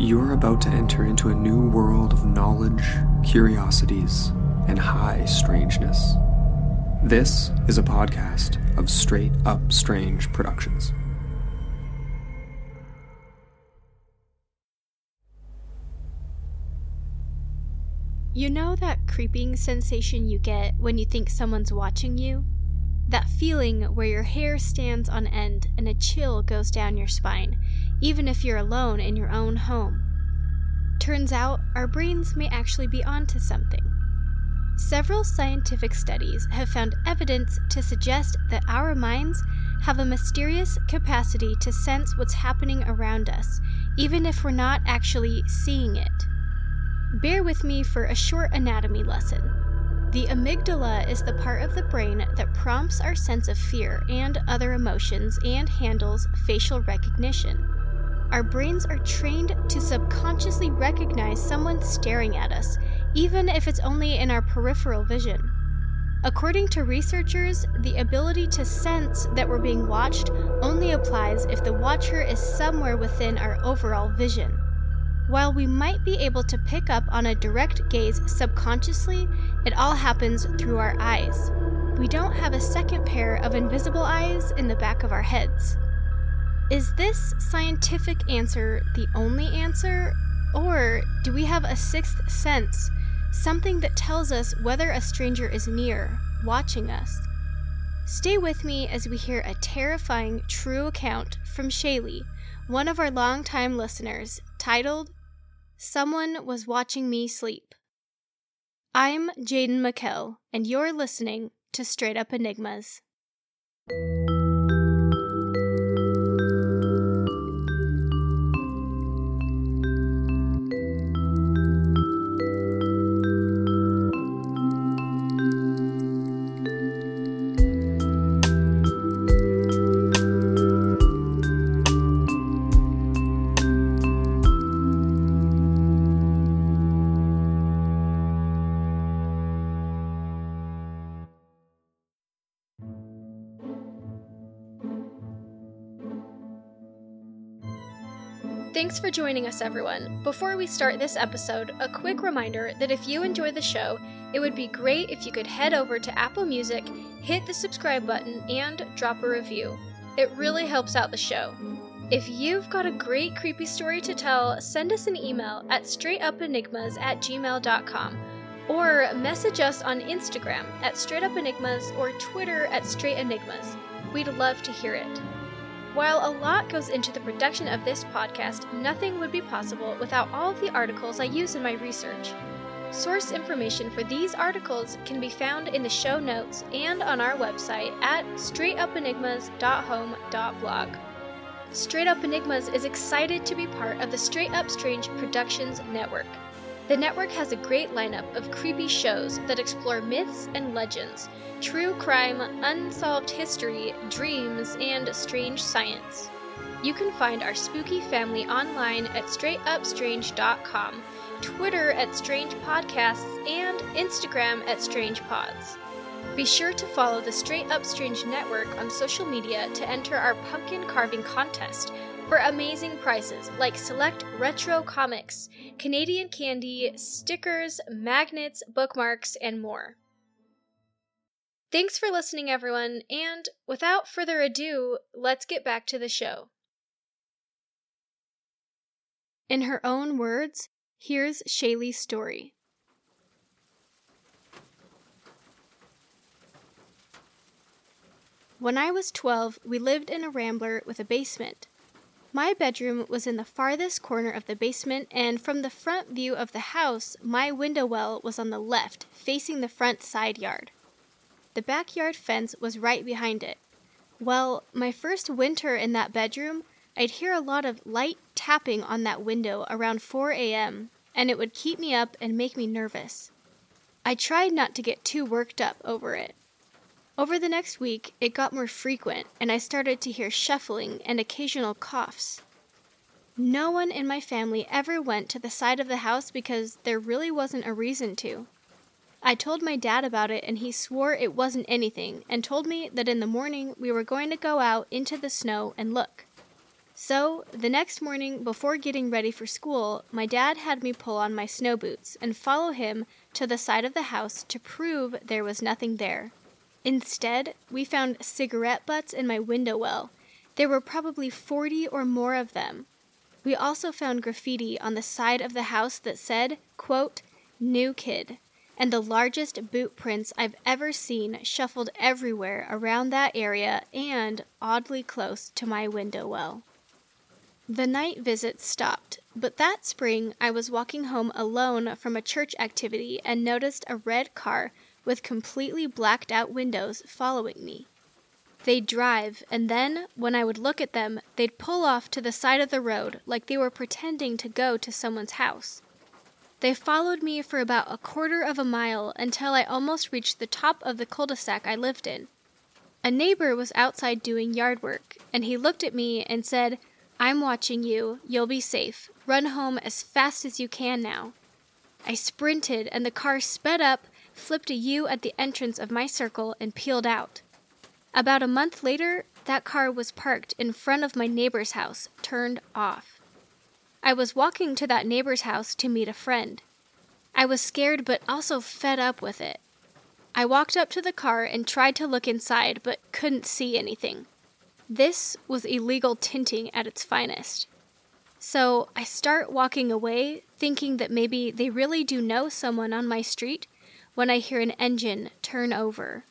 You're about to enter into a new world of knowledge, curiosities, and high strangeness. This is a podcast of Straight Up Strange Productions. You know that creeping sensation you get when you think someone's watching you? That feeling where your hair stands on end and a chill goes down your spine, even if you're alone in your own home. Turns out, our brains may actually be onto something. Several scientific studies have found evidence to suggest that our minds have a mysterious capacity to sense what's happening around us, even if we're not actually seeing it. Bear with me for a short anatomy lesson. The amygdala is the part of the brain that prompts our sense of fear and other emotions and handles facial recognition. Our brains are trained to subconsciously recognize someone staring at us, even if it's only in our peripheral vision. According to researchers, the ability to sense that we're being watched only applies if the watcher is somewhere within our overall vision. While we might be able to pick up on a direct gaze subconsciously, it all happens through our eyes. We don't have a second pair of invisible eyes in the back of our heads. Is this scientific answer the only answer? Or do we have a sixth sense, something that tells us whether a stranger is near, watching us? Stay with me as we hear a terrifying true account from Shailee, one of our longtime listeners, titled Someone Was Watching Me Sleep. I'm Jaden McKell, and you're listening to Straight Up Enigmas. Thanks for joining us, everyone. Before we start this episode, a quick reminder that if you enjoy the show, it would be great if you could head over to Apple Music, hit the subscribe button, and drop a review. It really helps out the show. If you've got a great creepy story to tell, send us an email at straightupenigmas at gmail.com or message us on Instagram at straightupenigmas or Twitter at straightenigmas. We'd love to hear it. While a lot goes into the production of this podcast, nothing would be possible without all of the articles I use in my research. Source information for these articles can be found in the show notes and on our website at straightupenigmas.home.blog. Straight Up Enigmas is excited to be part of the Straight Up Strange Productions Network. The network has a great lineup of creepy shows that explore myths and legends, true crime, unsolved history, dreams, and strange science. You can find our spooky family online at straightupstrange.com, Twitter at Strange Podcasts, and Instagram at Strange Pods. Be sure to follow the Straight Up Strange Network on social media to enter our pumpkin carving contest for amazing prices like select retro comics, Canadian candy, stickers, magnets, bookmarks, and more. Thanks for listening, everyone, and without further ado, let's get back to the show. In her own words, here's Shailee's story. When I was 12, we lived in a rambler with a basement. My bedroom was in the farthest corner of the basement, and from the front view of the house, my window well was on the left, facing the front side yard. The backyard fence was right behind it. Well, my first winter in that bedroom, I'd hear a lot of light tapping on that window around 4 a.m., and it would keep me up and make me nervous. I tried not to get too worked up over it. Over the next week, it got more frequent, and I started to hear shuffling and occasional coughs. No one in my family ever went to the side of the house because there really wasn't a reason to. I told my dad about it, and he swore it wasn't anything and told me that in the morning we were going to go out into the snow and look. So, the next morning, before getting ready for school, my dad had me pull on my snow boots and follow him to the side of the house to prove there was nothing there. Instead, we found cigarette butts in my window well. There were probably 40 or more of them. We also found graffiti on the side of the house that said, quote, New Kid, and the largest boot prints I've ever seen shuffled everywhere around that area and oddly close to my window well. The night visits stopped, but that spring I was walking home alone from a church activity and noticed a red car with completely blacked out windows following me. They'd drive, and then, when I would look at them, they'd pull off to the side of the road like they were pretending to go to someone's house. They followed me for about a quarter of a mile until I almost reached the top of the cul de sac I lived in. A neighbor was outside doing yard work, and he looked at me and said, I'm watching you. You'll be safe. Run home as fast as you can now. I sprinted, and the car sped up, flipped a U at the entrance of my circle, and peeled out. About a month later, that car was parked in front of my neighbor's house, turned off. I was walking to that neighbor's house to meet a friend. I was scared but also fed up with it. I walked up to the car and tried to look inside but couldn't see anything. This was illegal tinting at its finest. So I start walking away, thinking that maybe they really do know someone on my street, when I hear an engine turn over.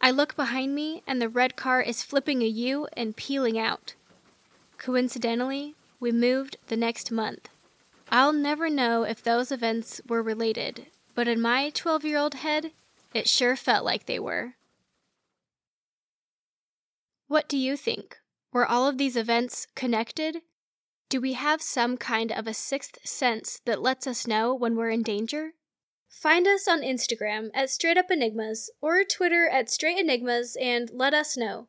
I look behind me, and the red car is flipping a U and peeling out. Coincidentally, we moved the next month. I'll never know if those events were related, but in my 12 year old head, it sure felt like they were. What do you think? Were all of these events connected? Do we have some kind of a sixth sense that lets us know when we're in danger? Find us on Instagram at Straight Up Enigmas or Twitter at Straight Enigmas and let us know.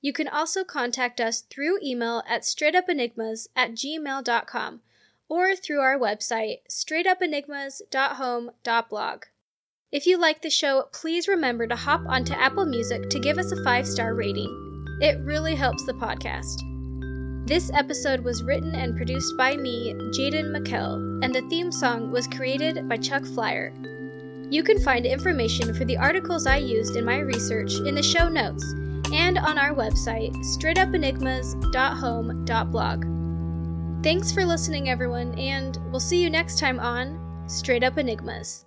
You can also contact us through email at straightupenigmas at gmail.com or through our website, straightupenigmas.home.blog. If you like the show, please remember to hop onto Apple Music to give us a five star rating. It really helps the podcast. This episode was written and produced by me, Jaden McKell, and the theme song was created by Chuck Flyer. You can find information for the articles I used in my research in the show notes and on our website, straightupenigmas.home.blog. Thanks for listening, everyone, and we'll see you next time on Straight Up Enigmas.